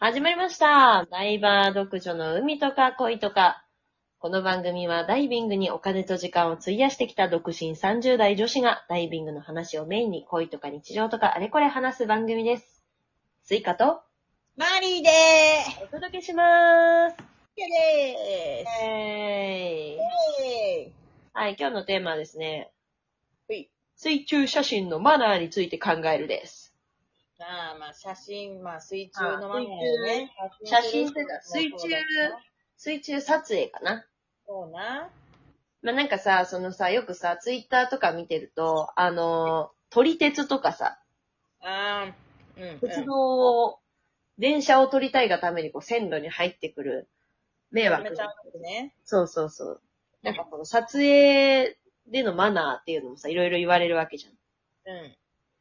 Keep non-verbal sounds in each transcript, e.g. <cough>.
始まりました。ダイバー独女の海とか恋とか。この番組はダイビングにお金と時間を費やしてきた独身30代女子がダイビングの話をメインに恋とか日常とかあれこれ話す番組です。スイカとマリーでーお届けします。す。でーす。えーえはい、今日のテーマはですね。水中写真のマナーについて考えるです。ああ、まあ、写真、まあ、水中のマネーね。写真撮る人水中水中撮影かな。そうな。まあ、なんかさ、そのさ、よくさ、ツイッターとか見てると、あの、撮り鉄とかさ、ああ、うん。鉄道を、電車を撮りたいがためにこう線路に入ってくる迷惑め。ちゃうね。そうそうそう。なんかこの撮影でのマナーっていうのもさ、いろいろ言われるわけじゃん。うん。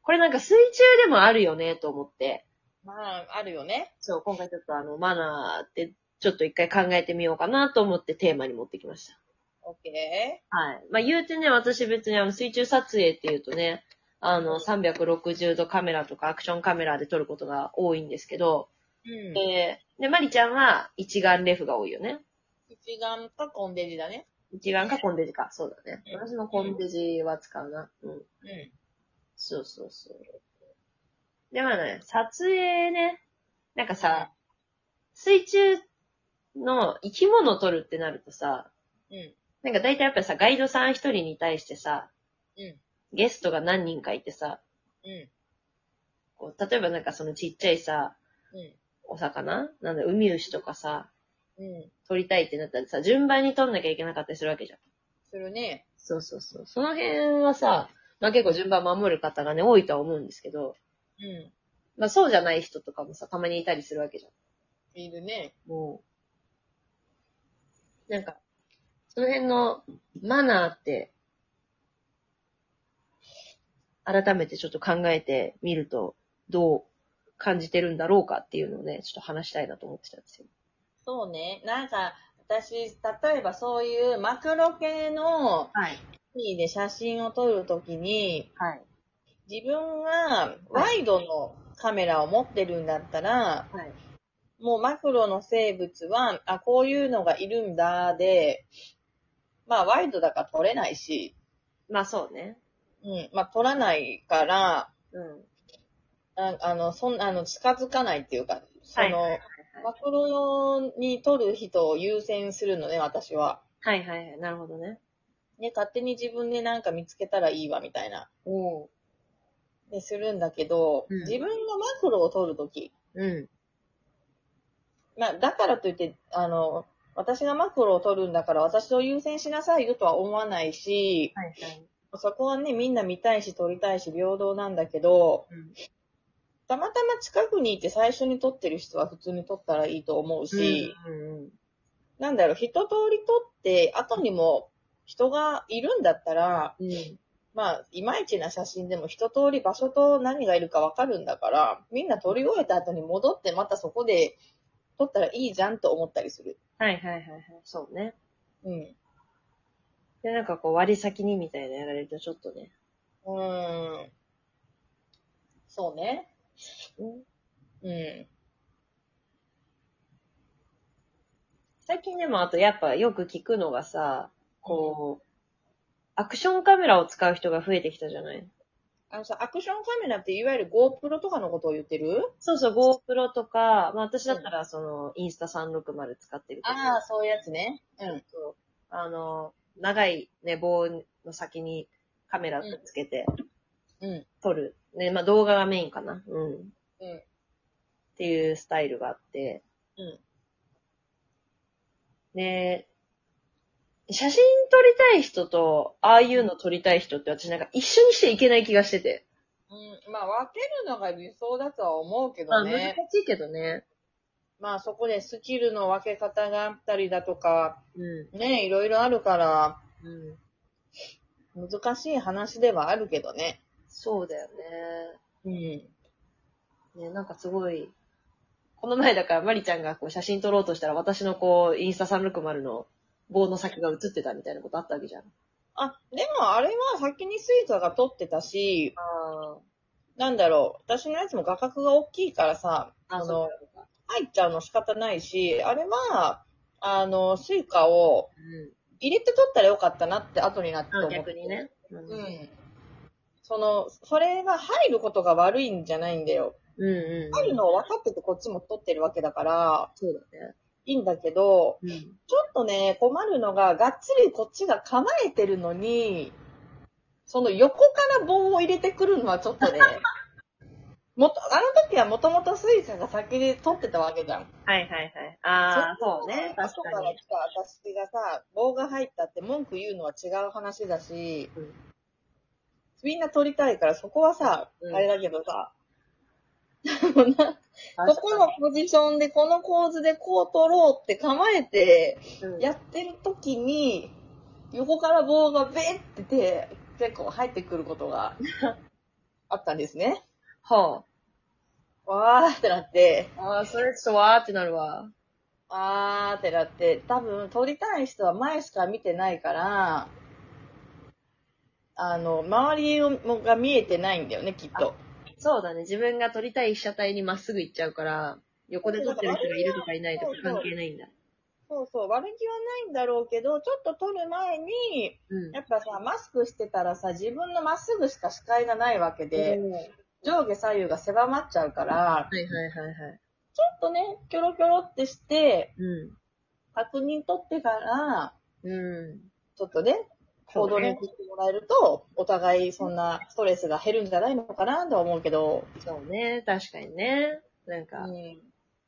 これなんか水中でもあるよね、と思って。まあ、あるよね。そう、今回ちょっとあの、マナーって、ちょっと一回考えてみようかなと思ってテーマに持ってきました。オッケはい。まあ言うてね、私別にあの水中撮影っていうとね、あの360度カメラとかアクションカメラで撮ることが多いんですけど、ー。うん。で、で、マリちゃんは一眼レフが多いよね。一眼かコンデジだね。一眼かコンデジか。そうだね。うん私のコンデジは使うな。うん。うん。そうそうそう。で、まあね、撮影ね、なんかさ、水中の生き物を撮るってなるとさ、うん。なんか大体やっぱりさ、ガイドさん一人に対してさ、うん。ゲストが何人かいてさ、うん。こう例えばなんかそのちっちゃいさ、うん。お魚？なんだ、ウミウシとかさ、うん。撮りたいってなったらさ、順番に撮んなきゃいけなかったりするわけじゃん。するね。そうそうそう。その辺はさ、まあ結構順番守る方がね、多いとは思うんですけど、うん。まあそうじゃない人とかもさ、たまにいたりするわけじゃん。いるね。もう、なんか、その辺のマナーって、改めてちょっと考えてみると、どう感じてるんだろうかっていうのをね、ちょっと話したいなと思ってたんですよ。そうね。なんか、私、例えばそういうマクロ系のはい。で写真を撮るときに、はい。自分がワイドのカメラを持ってるんだったら、はい。もうマクロの生物は、あ、こういうのがいるんだ、で、まあワイドだから撮れないし、まあそうね。うん、まあ撮らないから、うん。ああの、そんあの、近づかないっていうか、その、はいマクロに撮る人を優先するのね、私は。はいはいはい。なるほどね。ね、勝手に自分でなんか見つけたらいいわ、みたいな。おで、するんだけど、うん自分がマクロを撮るとき、うん。まあ、だからといって、あの、私がマクロを取るんだから私を優先しなさいよとは思わないし、はいはい。そこはね、みんな見たいし撮りたいし平等なんだけど、うん。たまたま近くにいて最初に撮ってる人は普通に撮ったらいいと思うし、うんうん。なんだろう、一通り撮って後にも人がいるんだったら、うん。まあ、いまいちな写真でも一通り場所と何がいるかわかるんだから、みんな撮り終えた後に戻ってまたそこで撮ったらいいじゃんと思ったりする。はいはいはいはい。そうね。うん。で、なんかこう割り先にみたいなやられるとちょっとね。うーん。そうね。うんうん。最近でもあとやっぱよく聞くのがさ、こう、アクションカメラを使う人が増えてきたじゃない？あのさ、アクションカメラっていわゆる GoPro とかのことを言ってる？そうそう、GoPro とか、まあ私だったらその、インスタ360使ってるけど、ああ、そういうやつね。うん。そうあの、長いね、棒の先にカメラつけてうん。撮る。ね、まあ動画がメインかな。うん。っうん。ていうスタイルがあって、うん。で、写真撮りたい人と、ああいうの撮りたい人って私なんか一緒にしちゃいけない気がしてて。うん。まあ、分けるのが理想だとは思うけまあ難どね。しいけどね。まあ、そこでスキルの分け方があったりだとか、うん。ね、いろいろあるから、うん。難しい話ではあるけどね。そうだようん。ね。ね、なんかすごい、この前だからマリちゃんがこう写真撮ろうとしたら私のこう、インスタ360の棒の先が映ってたみたいなことあったわけじゃん。あ、でもあれは先にスイーツが撮ってたし、あなんだろう、私のやつも画角が大きいからさ、あ。あの入っちゃうの仕方ないし、あれは、あの、スイカをうん。入れて撮ったらよかったなって後になって思あって。逆にね。う。うんん。その、それが入ることが悪いんじゃないんだよ。うんうん。入るのを分かっててこっちも撮ってるわけだから、そうだね。いいんだけど、うん。ちょっとね、困るのが、がっつりこっちが構えてるのに、その横から棒を入れてくるのはちょっとね、<laughs> もと、あの時はもともとスイカが先に撮ってたわけじゃん。はいはいはい。ああ、そうね。確かに。後から来た私がさ、棒が入ったって文句言うのは違う話だし、うんみんな撮りたいからそこはさ、うんあれだけどさ、確<laughs> かここのポジションでこの構図でこう撮ろうって構えて、やってる時に、横から棒がベッてて、結構入ってくることが <laughs> あったんですね。はわーってなって、あ。ああ、それちょっとわーってなるわ。あーってなって、多分撮りたい人は前しか見てないから、あの、周りをが見えてないんだよね、きっと。そうだね。自分が撮りたい被写体にまっすぐ行っちゃうから、横で撮ってる人がいるとかいないとか関係ないんだ。そうそう、悪気はないんだろうけど、ちょっと撮る前に、うん。やっぱさ、マスクしてたらさ、自分のまっすぐしか視界がないわけで、うんはい上下左右が狭まっちゃうから、はいはいはい。ちょっとね、キョロキョロってして、う確認取ってから、ん。うん。ちょっとね行動に移ってもらえると、お互いそんなストレスが減るんじゃないのかなとは思うけど、そうね。確かにね。なんうか、ん。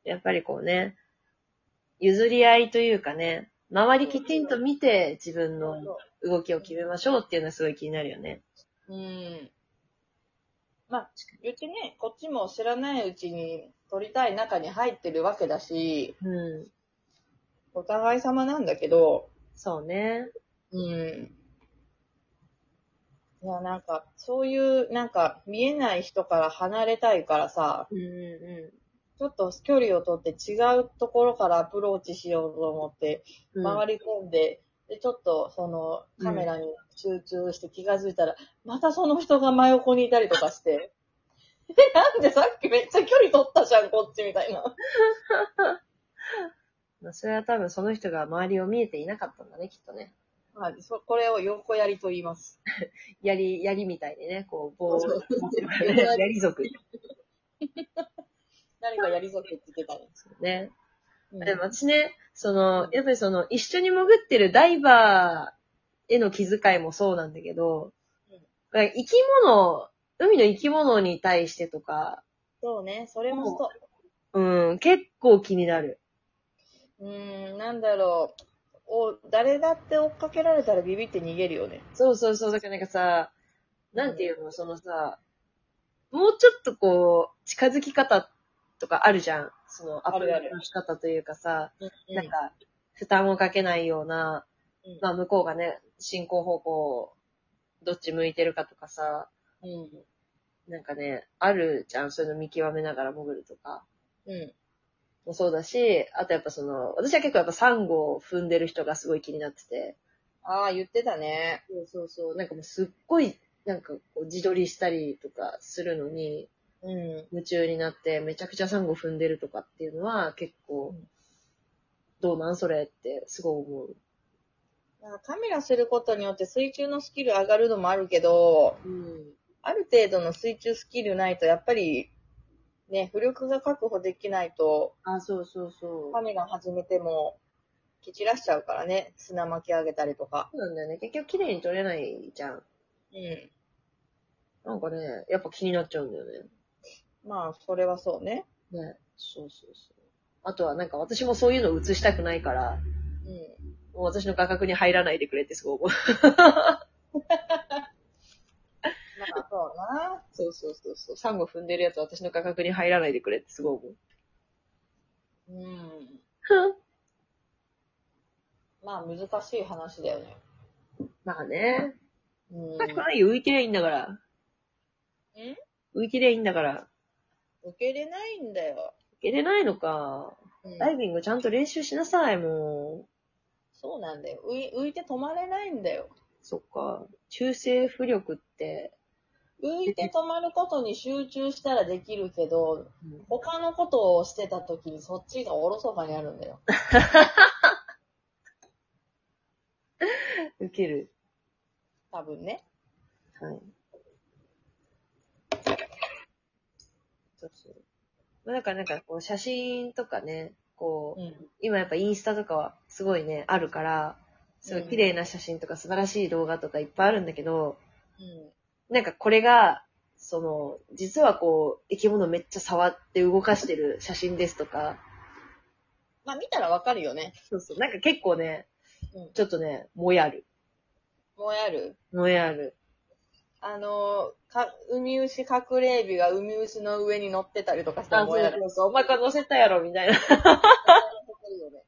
やっぱりこうね、譲り合いというかね、周りきちんと見て自分の動きを決めましょうっていうのはすごい気になるよね。うん。まあ、言ってね、こっちも知らないうちに取りたい中に入ってるわけだし、うん。お互い様なんだけど、そうね。うん。いや、なんか、そういう、なんか、見えない人から離れたいからさ、うんうちょっと距離をとって違うところからアプローチしようと思って、んうん。回り込んで、で、ちょっと、その、カメラに集中して気がついたら、またその人が真横にいたりとかして、え、なんでさっきめっちゃ距離取ったじゃん、こっちみたいな。<laughs> まあそれは多分その人が周りを見えていなかったんだね、きっとね。はい、そこれを横やりと言います。<laughs> やり、やりみたいにね、こう、棒を持ってらね。やり <laughs> 族 <laughs> 誰がやりぞけって言ってたんですよ。ね。うんでも私ね、その、やっぱりその、一緒に潜ってるダイバーへの気遣いもそうなんだけど、生き物、海の生き物に対してとか、そうね、それもそう。うん、結構気になる。うーん、なんだろう。お、誰だって追っかけられたらビビって逃げるよね。そうそうそう、だからなんかさ、なんていうの、そのさ、もうちょっとこう、近づき方とかあるじゃん。その、アプローチの仕方というかさ、なんか、負担をかけないような、うんまあ向こうがね、進行方向、どっち向いてるかとかさ、うん。なんかね、あるじゃん、そういうの見極めながら潜るとか。うん。もそうだし、あとやっぱその、私は結構やっぱサンゴを踏んでる人がすごい気になってて。ああ、言ってたね。そうそうそう。なんかもうすっごい、なんかこう自撮りしたりとかするのに、うん。夢中になってめちゃくちゃサンゴ踏んでるとかっていうのは結構、うんどうなんそれってすごい思う。カメラすることによって水中のスキル上がるのもあるけど、うん。ある程度の水中スキルないと、やっぱり、ね、浮力が確保できないと、あ、そうそうそう。カメラ始めても、蹴散らしちゃうからね。砂巻き上げたりとか。そうなんだよね。結局綺麗に撮れないじゃん。うん。なんかね、やっぱ気になっちゃうんだよね。まあ、それはそうね。ね。そうそうそう。あとはなんか私もそういうの映したくないから、うん。もう私の画角に入らないでくれってすごい思う。まあ、そうな。そうそうそうそう。サンゴ踏んでるやつ私の画角に入らないでくれってすごい思う。うん。まあ、難しい話だよね。まあね。うん。難しくないよ。浮いてりゃいいんだから。ん？浮いてりゃいいんだから。受け入れないんだよ。いけれないのか。うんダイビングちゃんと練習しなさい、もう。そうなんだよ。浮い浮いて止まれないんだよ。そっか。中性浮力って、浮いて止まることに集中したらできるけど、うん他のことをしてた時にそっちがおろそかにあるんだよ。<laughs> 受ける。多分ね。はい。そうそう。まあ、だからなんかこう写真とかね、こう、うん。今やっぱインスタとかはすごいね、あるから、すごい綺麗な写真とか素晴らしい動画とかいっぱいあるんだけど、うん。なんかこれが、その、実はこう、生き物めっちゃ触って動かしてる写真ですとか、まあ見たらわかるよね。そうそう、なんか結構ね、うんちょっとね、もやる。もうやる。もやる。あのー、か、ウミウシ隠れエビがウミウシの上に乗ってたりとかしたらあ、そうもうやる。そうそう、お前から乗せたやろ、みたいな。<laughs> よね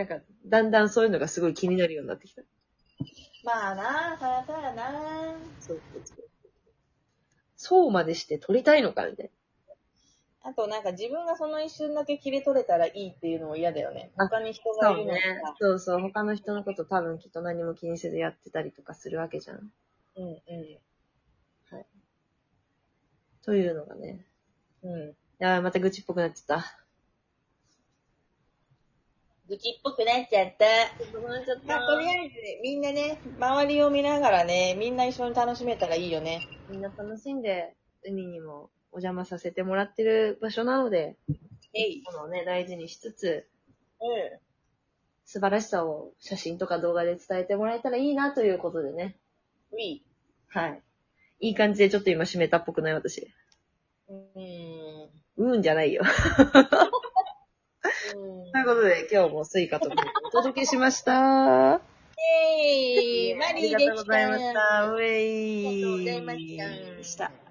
なんか、だんだんそういうのがすごい気になるようになってきた。まあな、そらそうやな。そうそうそうまでして撮りたいのかみたいあとなんか自分がその一瞬だけ切り取れたらいいっていうのも嫌だよね。あ他に人な。がいるのにさ。そうそう。他の人のこと多分きっと何も気にせずやってたりとかするわけじゃん。うんうん。というのがね。うん。いやーまた愚痴っぽくなっちゃった。愚痴っぽくなっちゃった。ちゃっまあ、とりあえず、みんなね、周りを見ながらね、みんな一緒に楽しめたらいいよね。みんな楽しんで、海にもお邪魔させてもらってる場所なので、えい。このね、大事にしつつ、うん。素晴らしさを写真とか動画で伝えてもらえたらいいなということでね。ウィはい。いい感じでちょっと今締めたっぽくない私。ー。うん。うーんじゃないよ。<laughs> うんということで、今日もスイカとお届けしました。えい、マリーでした。ありがとうございました。ウェイ。ありがとうございました。